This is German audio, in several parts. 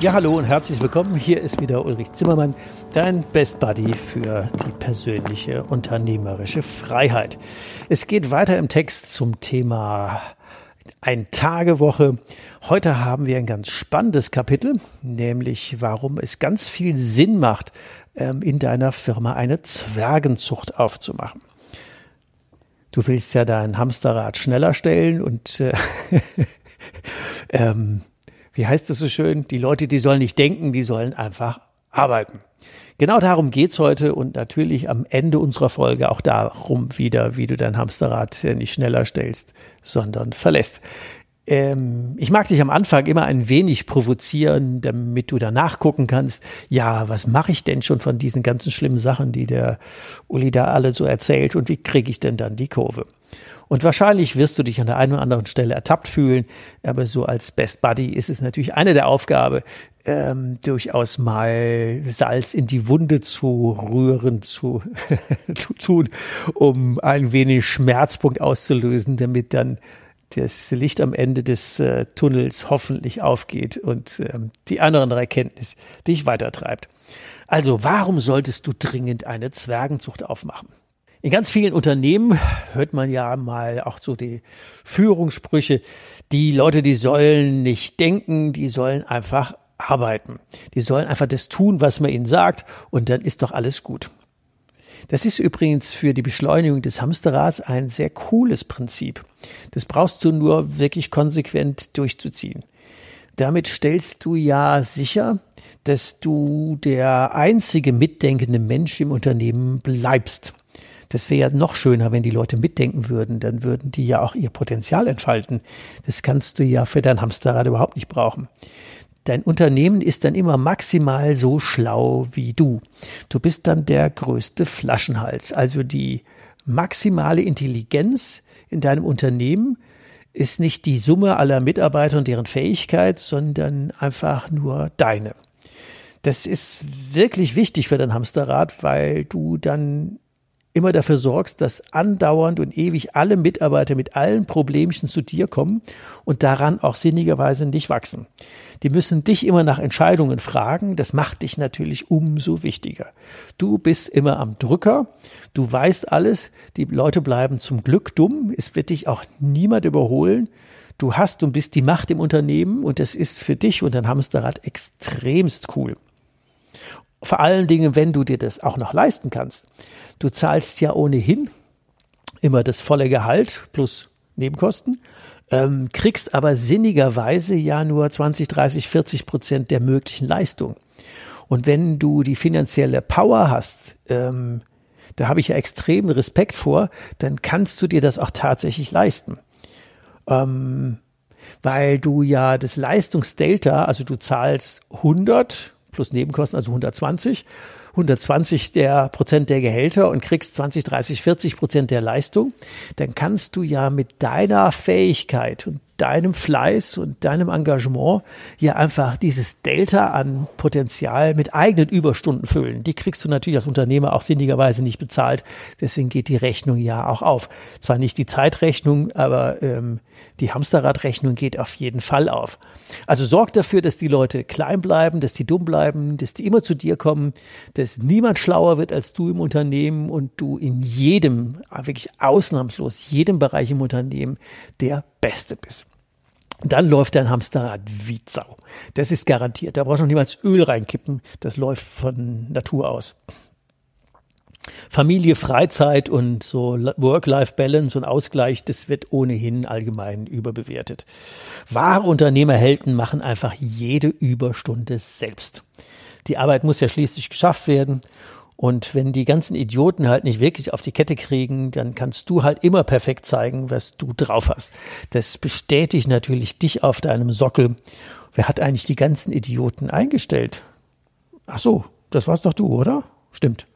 Ja, hallo und herzlich willkommen. Hier ist wieder Ulrich Zimmermann, dein Best Buddy für die persönliche unternehmerische Freiheit. Es geht weiter im Text zum Thema Ein-Tage-Woche. Heute haben wir ein ganz spannendes Kapitel, nämlich warum es ganz viel Sinn macht, ähm, in deiner Firma eine Zwergenzucht aufzumachen. Du willst ja dein Hamsterrad schneller stellen und äh, ähm, wie heißt es so schön, die Leute, die sollen nicht denken, die sollen einfach arbeiten. Genau darum geht's heute und natürlich am Ende unserer Folge auch darum wieder, wie du dein Hamsterrad nicht schneller stellst, sondern verlässt. Ähm, ich mag dich am Anfang immer ein wenig provozieren, damit du danach gucken kannst, ja, was mache ich denn schon von diesen ganzen schlimmen Sachen, die der Uli da alle so erzählt und wie kriege ich denn dann die Kurve? Und wahrscheinlich wirst du dich an der einen oder anderen Stelle ertappt fühlen, aber so als Best Buddy ist es natürlich eine der Aufgabe, ähm, durchaus mal Salz in die Wunde zu rühren, zu, zu tun, um ein wenig Schmerzpunkt auszulösen, damit dann das Licht am Ende des äh, Tunnels hoffentlich aufgeht und ähm, die anderen Erkenntnis dich weitertreibt. Also warum solltest du dringend eine Zwergenzucht aufmachen? In ganz vielen Unternehmen hört man ja mal auch so die Führungssprüche, die Leute, die sollen nicht denken, die sollen einfach arbeiten. Die sollen einfach das tun, was man ihnen sagt und dann ist doch alles gut. Das ist übrigens für die Beschleunigung des Hamsterrads ein sehr cooles Prinzip. Das brauchst du nur wirklich konsequent durchzuziehen. Damit stellst du ja sicher, dass du der einzige mitdenkende Mensch im Unternehmen bleibst. Das wäre ja noch schöner, wenn die Leute mitdenken würden. Dann würden die ja auch ihr Potenzial entfalten. Das kannst du ja für dein Hamsterrad überhaupt nicht brauchen. Dein Unternehmen ist dann immer maximal so schlau wie du. Du bist dann der größte Flaschenhals. Also die maximale Intelligenz in deinem Unternehmen ist nicht die Summe aller Mitarbeiter und deren Fähigkeit, sondern einfach nur deine. Das ist wirklich wichtig für dein Hamsterrad, weil du dann immer dafür sorgst, dass andauernd und ewig alle Mitarbeiter mit allen Problemchen zu dir kommen und daran auch sinnigerweise nicht wachsen. Die müssen dich immer nach Entscheidungen fragen. Das macht dich natürlich umso wichtiger. Du bist immer am Drücker. Du weißt alles. Die Leute bleiben zum Glück dumm. Es wird dich auch niemand überholen. Du hast und bist die Macht im Unternehmen und das ist für dich und dein Hamsterrad extremst cool. Vor allen Dingen, wenn du dir das auch noch leisten kannst. Du zahlst ja ohnehin immer das volle Gehalt plus Nebenkosten, ähm, kriegst aber sinnigerweise ja nur 20, 30, 40 Prozent der möglichen Leistung. Und wenn du die finanzielle Power hast, ähm, da habe ich ja extremen Respekt vor, dann kannst du dir das auch tatsächlich leisten. Ähm, weil du ja das Leistungsdelta, also du zahlst 100 plus Nebenkosten, also 120. 120 der Prozent der Gehälter und kriegst 20, 30, 40 Prozent der Leistung, dann kannst du ja mit deiner Fähigkeit und deinem Fleiß und deinem Engagement ja einfach dieses Delta an Potenzial mit eigenen Überstunden füllen. Die kriegst du natürlich als Unternehmer auch sinnigerweise nicht bezahlt. Deswegen geht die Rechnung ja auch auf. Zwar nicht die Zeitrechnung, aber ähm, die Hamsterradrechnung geht auf jeden Fall auf. Also sorg dafür, dass die Leute klein bleiben, dass die dumm bleiben, dass die immer zu dir kommen, dass niemand schlauer wird als du im Unternehmen und du in jedem, wirklich ausnahmslos, jedem Bereich im Unternehmen der Beste bist dann läuft dein Hamsterrad wie Sau. Das ist garantiert. Da brauchst du noch niemals Öl reinkippen. Das läuft von Natur aus. Familie, Freizeit und so Work-Life-Balance und Ausgleich, das wird ohnehin allgemein überbewertet. Wahre Unternehmerhelden machen einfach jede Überstunde selbst. Die Arbeit muss ja schließlich geschafft werden. Und wenn die ganzen Idioten halt nicht wirklich auf die Kette kriegen, dann kannst du halt immer perfekt zeigen, was du drauf hast. Das bestätigt natürlich dich auf deinem Sockel. Wer hat eigentlich die ganzen Idioten eingestellt? Ach so, das war's doch du, oder? Stimmt.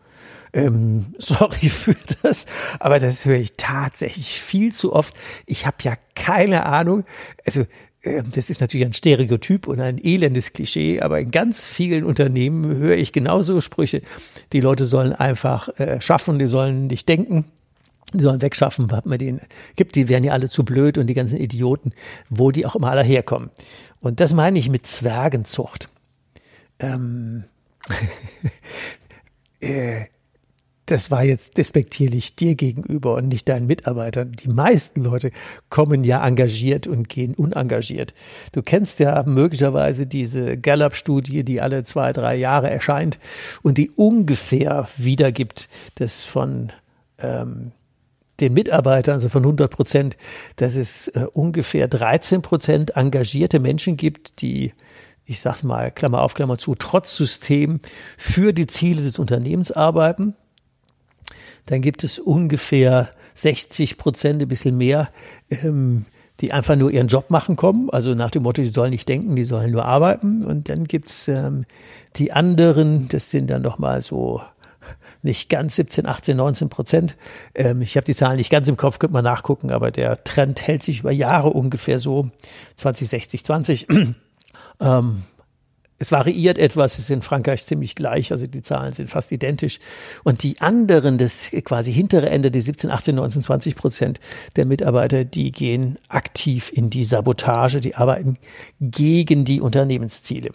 Ähm, sorry für das, aber das höre ich tatsächlich viel zu oft. Ich habe ja keine Ahnung. Also das ist natürlich ein Stereotyp und ein elendes Klischee, aber in ganz vielen Unternehmen höre ich genauso Sprüche. Die Leute sollen einfach äh, schaffen, die sollen nicht denken. Die sollen wegschaffen, was man denen gibt. Die wären ja alle zu blöd und die ganzen Idioten, wo die auch immer alle herkommen. Und das meine ich mit Zwergenzucht. Ähm, äh, das war jetzt despektierlich dir gegenüber und nicht deinen Mitarbeitern. Die meisten Leute kommen ja engagiert und gehen unengagiert. Du kennst ja möglicherweise diese Gallup-Studie, die alle zwei, drei Jahre erscheint und die ungefähr wiedergibt, dass von ähm, den Mitarbeitern, also von 100 Prozent, dass es äh, ungefähr 13 Prozent engagierte Menschen gibt, die ich sag's mal, Klammer auf, Klammer zu, trotz System für die Ziele des Unternehmens arbeiten dann gibt es ungefähr 60 Prozent, ein bisschen mehr, ähm, die einfach nur ihren Job machen kommen. Also nach dem Motto, die sollen nicht denken, die sollen nur arbeiten. Und dann gibt's ähm, die anderen, das sind dann nochmal so nicht ganz 17, 18, 19 Prozent. Ähm, ich habe die Zahlen nicht ganz im Kopf, könnte man nachgucken, aber der Trend hält sich über Jahre ungefähr so 20, 60, 20. ähm, es variiert etwas, es ist in Frankreich ziemlich gleich, also die Zahlen sind fast identisch. Und die anderen, das quasi hintere Ende, die 17, 18, 19, 20 Prozent der Mitarbeiter, die gehen aktiv in die Sabotage, die arbeiten gegen die Unternehmensziele.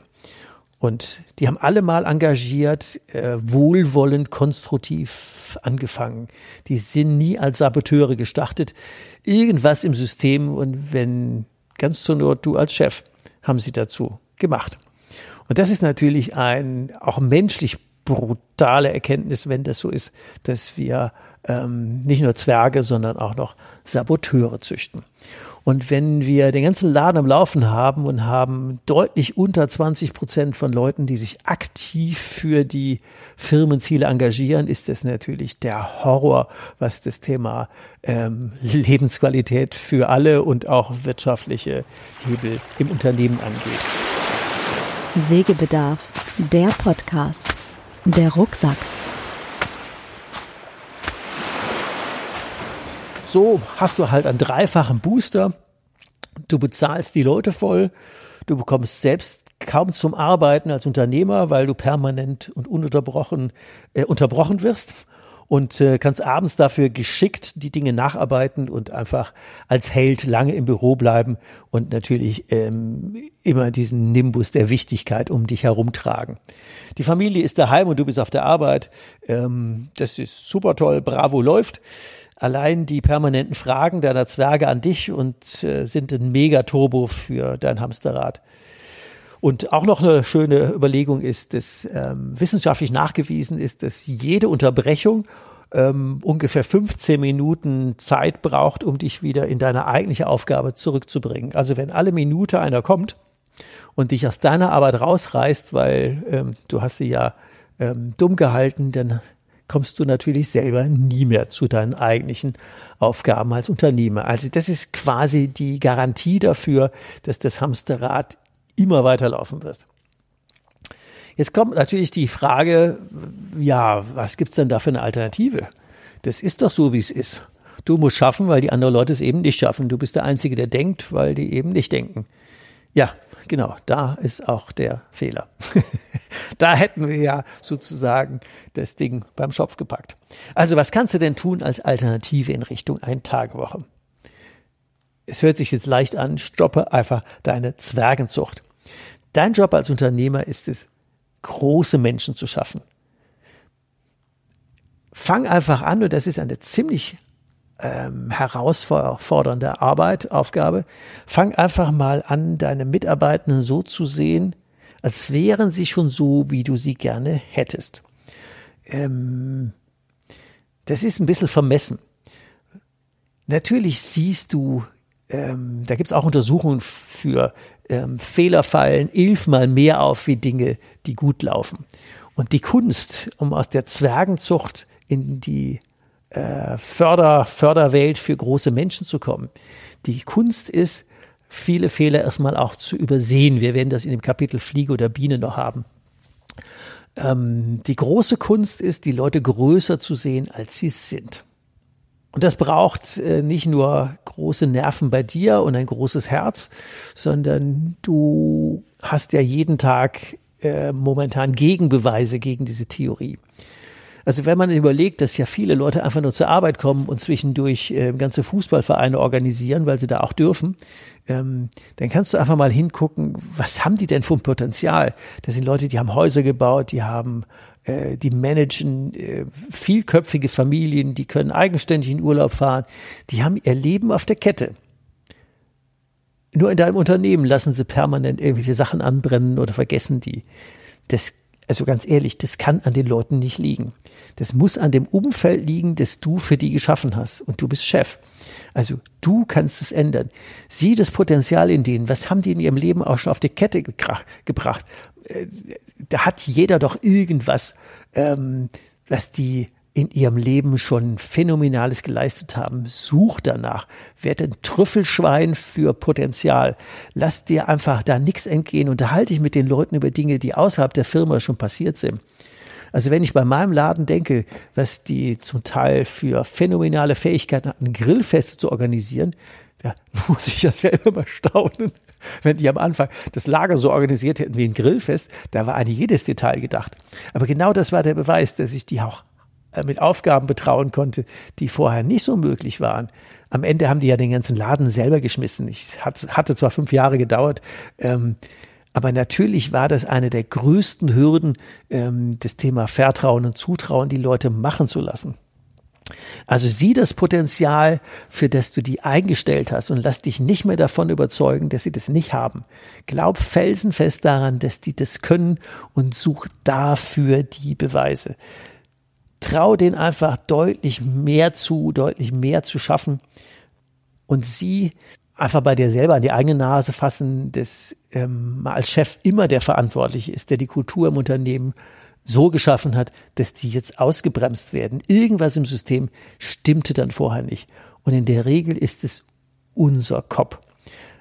Und die haben alle mal engagiert, äh, wohlwollend, konstruktiv angefangen. Die sind nie als Saboteure gestartet. Irgendwas im System und wenn ganz zur Not du als Chef haben sie dazu gemacht. Und das ist natürlich ein auch menschlich brutale Erkenntnis, wenn das so ist, dass wir ähm, nicht nur Zwerge, sondern auch noch Saboteure züchten. Und wenn wir den ganzen Laden am Laufen haben und haben deutlich unter 20 Prozent von Leuten, die sich aktiv für die Firmenziele engagieren, ist das natürlich der Horror, was das Thema ähm, Lebensqualität für alle und auch wirtschaftliche Hebel im Unternehmen angeht. Wegebedarf, der Podcast. Der Rucksack. So hast du halt einen dreifachen Booster. Du bezahlst die Leute voll. Du bekommst selbst kaum zum Arbeiten als Unternehmer, weil du permanent und ununterbrochen äh, unterbrochen wirst und äh, kannst abends dafür geschickt die Dinge nacharbeiten und einfach als Held lange im Büro bleiben und natürlich ähm, immer diesen Nimbus der Wichtigkeit um dich herumtragen. Die Familie ist daheim und du bist auf der Arbeit. Ähm, das ist super toll, bravo läuft. Allein die permanenten Fragen deiner Zwerge an dich und äh, sind ein Megaturbo für dein Hamsterrad. Und auch noch eine schöne Überlegung ist, dass ähm, wissenschaftlich nachgewiesen ist, dass jede Unterbrechung ähm, ungefähr 15 Minuten Zeit braucht, um dich wieder in deine eigentliche Aufgabe zurückzubringen. Also wenn alle Minute einer kommt und dich aus deiner Arbeit rausreißt, weil ähm, du hast sie ja ähm, dumm gehalten, dann kommst du natürlich selber nie mehr zu deinen eigentlichen Aufgaben als Unternehmer. Also das ist quasi die Garantie dafür, dass das Hamsterrad immer weiterlaufen wirst. Jetzt kommt natürlich die Frage, ja, was gibt's denn da für eine Alternative? Das ist doch so, wie es ist. Du musst schaffen, weil die anderen Leute es eben nicht schaffen. Du bist der Einzige, der denkt, weil die eben nicht denken. Ja, genau, da ist auch der Fehler. da hätten wir ja sozusagen das Ding beim Schopf gepackt. Also was kannst du denn tun als Alternative in Richtung Ein-Tage-Woche? Es hört sich jetzt leicht an, stoppe einfach deine Zwergenzucht. Dein Job als Unternehmer ist es, große Menschen zu schaffen. Fang einfach an, und das ist eine ziemlich ähm, herausfordernde Arbeit, Aufgabe. Fang einfach mal an, deine Mitarbeitenden so zu sehen, als wären sie schon so, wie du sie gerne hättest. Ähm, das ist ein bisschen vermessen. Natürlich siehst du, ähm, da gibt es auch Untersuchungen für ähm, Fehlerfallen, elfmal mehr auf wie Dinge, die gut laufen. Und die Kunst, um aus der Zwergenzucht in die äh, Förder, Förderwelt für große Menschen zu kommen, die Kunst ist, viele Fehler erstmal auch zu übersehen. Wir werden das in dem Kapitel Fliege oder Biene noch haben. Ähm, die große Kunst ist, die Leute größer zu sehen, als sie sind. Und das braucht äh, nicht nur große Nerven bei dir und ein großes Herz, sondern du hast ja jeden Tag äh, momentan Gegenbeweise gegen diese Theorie. Also wenn man überlegt, dass ja viele Leute einfach nur zur Arbeit kommen und zwischendurch äh, ganze Fußballvereine organisieren, weil sie da auch dürfen, ähm, dann kannst du einfach mal hingucken, was haben die denn vom Potenzial? Das sind Leute, die haben Häuser gebaut, die haben, äh, die managen äh, vielköpfige Familien, die können eigenständig in Urlaub fahren, die haben ihr Leben auf der Kette. Nur in deinem Unternehmen lassen sie permanent irgendwelche Sachen anbrennen oder vergessen die. Das also ganz ehrlich, das kann an den Leuten nicht liegen. Das muss an dem Umfeld liegen, das du für die geschaffen hast. Und du bist Chef. Also du kannst es ändern. Sieh das Potenzial in denen. Was haben die in ihrem Leben auch schon auf die Kette gebracht? Äh, da hat jeder doch irgendwas, ähm, was die in ihrem Leben schon Phänomenales geleistet haben. Such danach. Werd ein Trüffelschwein für Potenzial. Lass dir einfach da nichts entgehen. Unterhalte dich mit den Leuten über Dinge, die außerhalb der Firma schon passiert sind. Also wenn ich bei meinem Laden denke, was die zum Teil für phänomenale Fähigkeiten hatten, Grillfeste zu organisieren, da muss ich das ja immer mal staunen. Wenn die am Anfang das Lager so organisiert hätten wie ein Grillfest, da war an jedes Detail gedacht. Aber genau das war der Beweis, dass ich die auch äh, mit Aufgaben betrauen konnte, die vorher nicht so möglich waren. Am Ende haben die ja den ganzen Laden selber geschmissen. Ich hatte zwar fünf Jahre gedauert, ähm, aber natürlich war das eine der größten Hürden, ähm, das Thema Vertrauen und Zutrauen, die Leute machen zu lassen. Also sieh das Potenzial, für das du die eingestellt hast und lass dich nicht mehr davon überzeugen, dass sie das nicht haben. Glaub felsenfest daran, dass die das können und such dafür die Beweise trau den einfach deutlich mehr zu, deutlich mehr zu schaffen und sie einfach bei dir selber an die eigene Nase fassen, dass ähm, man als Chef immer der Verantwortliche ist, der die Kultur im Unternehmen so geschaffen hat, dass die jetzt ausgebremst werden. Irgendwas im System stimmte dann vorher nicht. Und in der Regel ist es unser Kopf.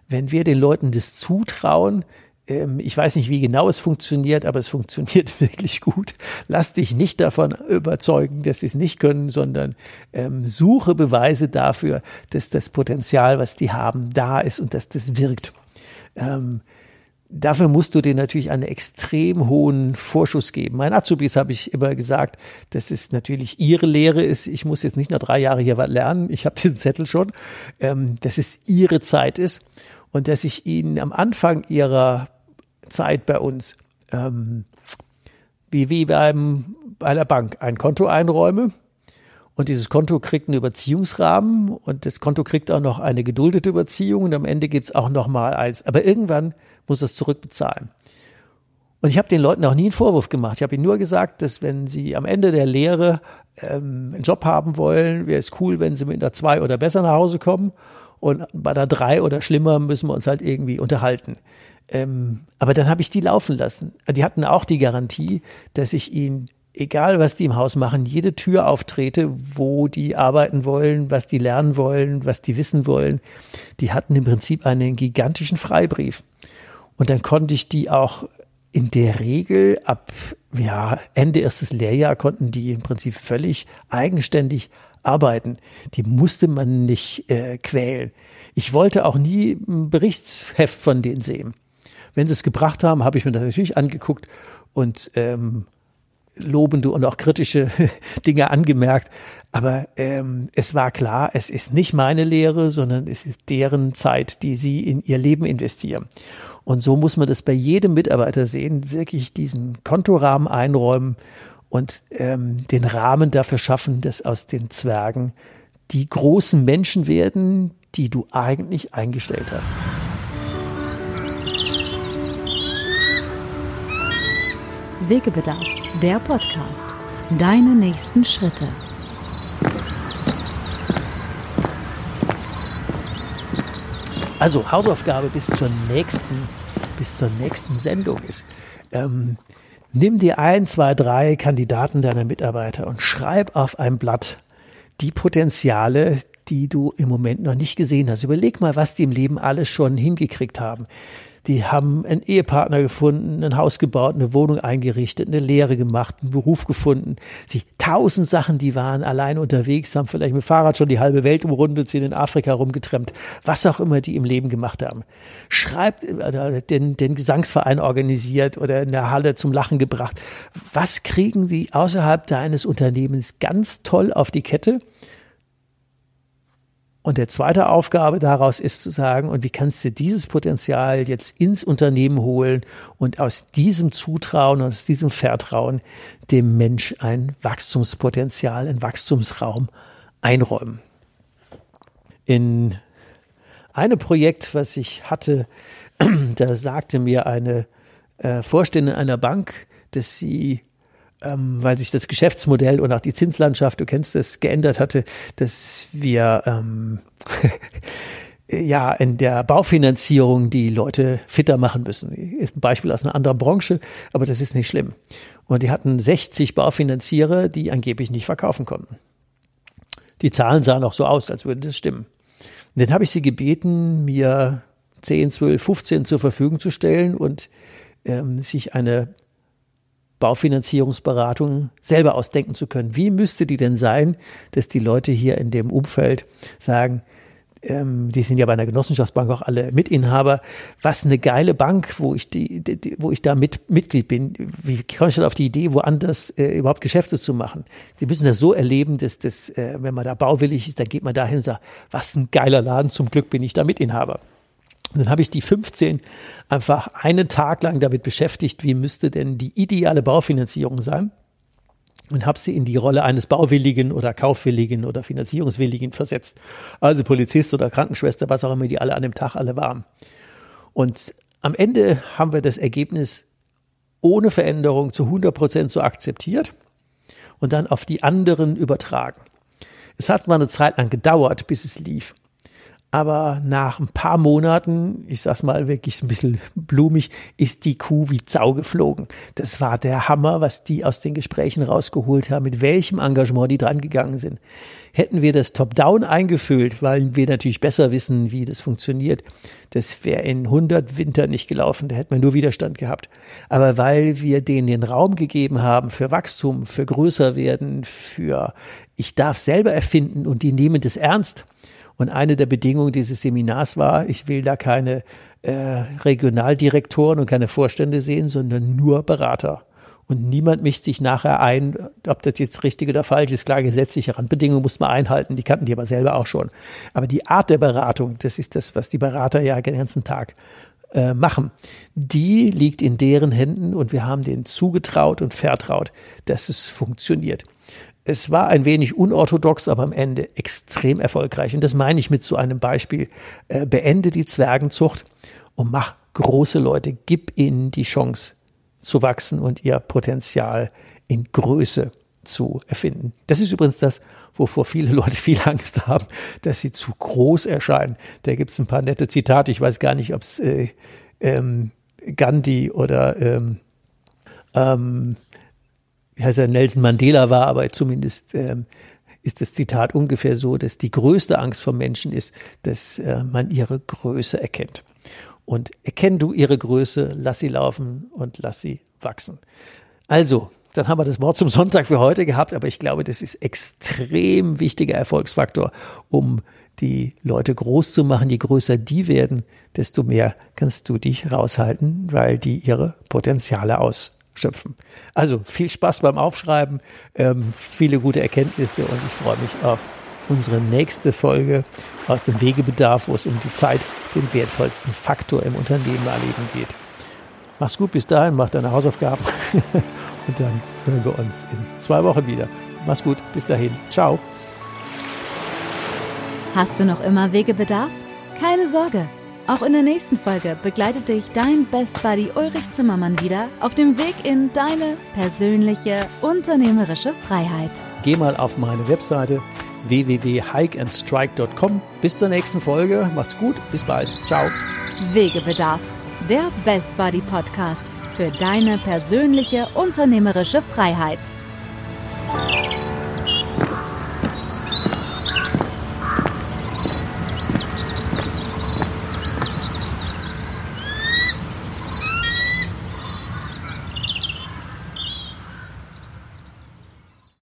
Wenn wir den Leuten das zutrauen, ich weiß nicht, wie genau es funktioniert, aber es funktioniert wirklich gut. Lass dich nicht davon überzeugen, dass sie es nicht können, sondern ähm, suche Beweise dafür, dass das Potenzial, was die haben, da ist und dass das wirkt. Ähm, Dafür musst du dir natürlich einen extrem hohen Vorschuss geben. Mein Azubis habe ich immer gesagt, dass es natürlich ihre Lehre ist. Ich muss jetzt nicht noch drei Jahre hier was lernen. Ich habe diesen Zettel schon. Ähm, dass es ihre Zeit ist und dass ich ihnen am Anfang ihrer Zeit bei uns, ähm, wie, wie beim, bei der Bank, ein Konto einräume. Und dieses Konto kriegt einen Überziehungsrahmen und das Konto kriegt auch noch eine geduldete Überziehung und am Ende gibt es auch noch mal eins. Aber irgendwann muss es zurückbezahlen. Und ich habe den Leuten auch nie einen Vorwurf gemacht. Ich habe ihnen nur gesagt, dass wenn sie am Ende der Lehre ähm, einen Job haben wollen, wäre es cool, wenn sie mit einer zwei oder besser nach Hause kommen. Und bei der drei oder schlimmer müssen wir uns halt irgendwie unterhalten. Ähm, aber dann habe ich die laufen lassen. Die hatten auch die Garantie, dass ich ihnen, egal was die im Haus machen, jede Tür auftrete, wo die arbeiten wollen, was die lernen wollen, was die wissen wollen. Die hatten im Prinzip einen gigantischen Freibrief. Und dann konnte ich die auch in der Regel ab ja, Ende erstes Lehrjahr konnten die im Prinzip völlig eigenständig arbeiten. Die musste man nicht äh, quälen. Ich wollte auch nie ein Berichtsheft von denen sehen. Wenn sie es gebracht haben, habe ich mir das natürlich angeguckt und ähm, lobende und auch kritische Dinge angemerkt. Aber ähm, es war klar, es ist nicht meine Lehre, sondern es ist deren Zeit, die sie in ihr Leben investieren. Und so muss man das bei jedem Mitarbeiter sehen, wirklich diesen Kontorahmen einräumen und ähm, den Rahmen dafür schaffen, dass aus den Zwergen die großen Menschen werden, die du eigentlich eingestellt hast. Wegebedarf, der Podcast. Deine nächsten Schritte. Also Hausaufgabe bis zur nächsten, bis zur nächsten Sendung ist. Ähm, nimm dir ein, zwei, drei Kandidaten deiner Mitarbeiter und schreib auf ein Blatt die Potenziale, die du im Moment noch nicht gesehen hast. Überleg mal, was die im Leben alles schon hingekriegt haben. Die haben einen Ehepartner gefunden, ein Haus gebaut, eine Wohnung eingerichtet, eine Lehre gemacht, einen Beruf gefunden. Sie tausend Sachen, die waren allein unterwegs, haben vielleicht mit Fahrrad schon die halbe Welt umrundet, sind in Afrika rumgetrennt, was auch immer die im Leben gemacht haben. Schreibt den, den Gesangsverein organisiert oder in der Halle zum Lachen gebracht. Was kriegen die außerhalb deines Unternehmens ganz toll auf die Kette? Und der zweite Aufgabe daraus ist zu sagen, und wie kannst du dieses Potenzial jetzt ins Unternehmen holen und aus diesem Zutrauen und aus diesem Vertrauen dem Mensch ein Wachstumspotenzial, ein Wachstumsraum einräumen. In einem Projekt, was ich hatte, da sagte mir eine äh, Vorständin einer Bank, dass sie ähm, weil sich das Geschäftsmodell und auch die Zinslandschaft, du kennst das, geändert hatte, dass wir ähm, ja in der Baufinanzierung die Leute fitter machen müssen. Ist ein Beispiel aus einer anderen Branche, aber das ist nicht schlimm. Und die hatten 60 Baufinanzierer, die angeblich nicht verkaufen konnten. Die Zahlen sahen auch so aus, als würde das stimmen. Und dann habe ich sie gebeten, mir 10, 12, 15 zur Verfügung zu stellen und ähm, sich eine Baufinanzierungsberatung selber ausdenken zu können. Wie müsste die denn sein, dass die Leute hier in dem Umfeld sagen, ähm, die sind ja bei einer Genossenschaftsbank auch alle Mitinhaber, was eine geile Bank, wo ich die, die wo ich da mit, Mitglied bin. Wie komme ich denn auf die Idee, woanders äh, überhaupt Geschäfte zu machen? Sie müssen das so erleben, dass das, äh, wenn man da bauwillig ist, dann geht man dahin und sagt, was ein geiler Laden, zum Glück bin ich da Mitinhaber. Und dann habe ich die 15 einfach einen Tag lang damit beschäftigt, wie müsste denn die ideale Baufinanzierung sein und habe sie in die Rolle eines Bauwilligen oder Kaufwilligen oder Finanzierungswilligen versetzt. Also Polizist oder Krankenschwester, was auch immer die alle an dem Tag alle waren. Und am Ende haben wir das Ergebnis ohne Veränderung zu 100 Prozent so akzeptiert und dann auf die anderen übertragen. Es hat mal eine Zeit lang gedauert, bis es lief. Aber nach ein paar Monaten, ich sag's mal wirklich ein bisschen blumig, ist die Kuh wie Zau geflogen. Das war der Hammer, was die aus den Gesprächen rausgeholt haben, mit welchem Engagement die dran gegangen sind. Hätten wir das Top-Down eingefüllt, weil wir natürlich besser wissen, wie das funktioniert, das wäre in 100 Winter nicht gelaufen, da hätten wir nur Widerstand gehabt. Aber weil wir denen den Raum gegeben haben für Wachstum, für größer werden, für ich darf selber erfinden und die nehmen das ernst, und eine der Bedingungen dieses Seminars war, ich will da keine äh, Regionaldirektoren und keine Vorstände sehen, sondern nur Berater. Und niemand mischt sich nachher ein, ob das jetzt richtig oder falsch ist. Klar, gesetzliche Randbedingungen muss man einhalten, die kannten die aber selber auch schon. Aber die Art der Beratung, das ist das, was die Berater ja den ganzen Tag äh, machen, die liegt in deren Händen und wir haben denen zugetraut und vertraut, dass es funktioniert. Es war ein wenig unorthodox, aber am Ende extrem erfolgreich. Und das meine ich mit so einem Beispiel. Äh, beende die Zwergenzucht und mach große Leute. Gib ihnen die Chance zu wachsen und ihr Potenzial in Größe zu erfinden. Das ist übrigens das, wovor viele Leute viel Angst haben, dass sie zu groß erscheinen. Da gibt es ein paar nette Zitate. Ich weiß gar nicht, ob es äh, ähm, Gandhi oder ähm, ähm, wie heißt er, Nelson Mandela war, aber zumindest ähm, ist das Zitat ungefähr so, dass die größte Angst vor Menschen ist, dass äh, man ihre Größe erkennt. Und erkenn du ihre Größe, lass sie laufen und lass sie wachsen. Also, dann haben wir das Wort zum Sonntag für heute gehabt, aber ich glaube, das ist extrem wichtiger Erfolgsfaktor, um die Leute groß zu machen. Je größer die werden, desto mehr kannst du dich raushalten, weil die ihre Potenziale aus schöpfen. Also viel Spaß beim Aufschreiben, ähm, viele gute Erkenntnisse und ich freue mich auf unsere nächste Folge aus dem Wegebedarf, wo es um die Zeit, den wertvollsten Faktor im Unternehmen erleben geht. Mach's gut bis dahin, mach deine Hausaufgaben und dann hören wir uns in zwei Wochen wieder. Mach's gut, bis dahin. Ciao. Hast du noch immer Wegebedarf? Keine Sorge. Auch in der nächsten Folge begleitet dich dein Best Buddy Ulrich Zimmermann wieder auf dem Weg in deine persönliche unternehmerische Freiheit. Geh mal auf meine Webseite www.hikeandstrike.com. Bis zur nächsten Folge. Macht's gut. Bis bald. Ciao. Wegebedarf. Der Best Buddy Podcast für deine persönliche unternehmerische Freiheit.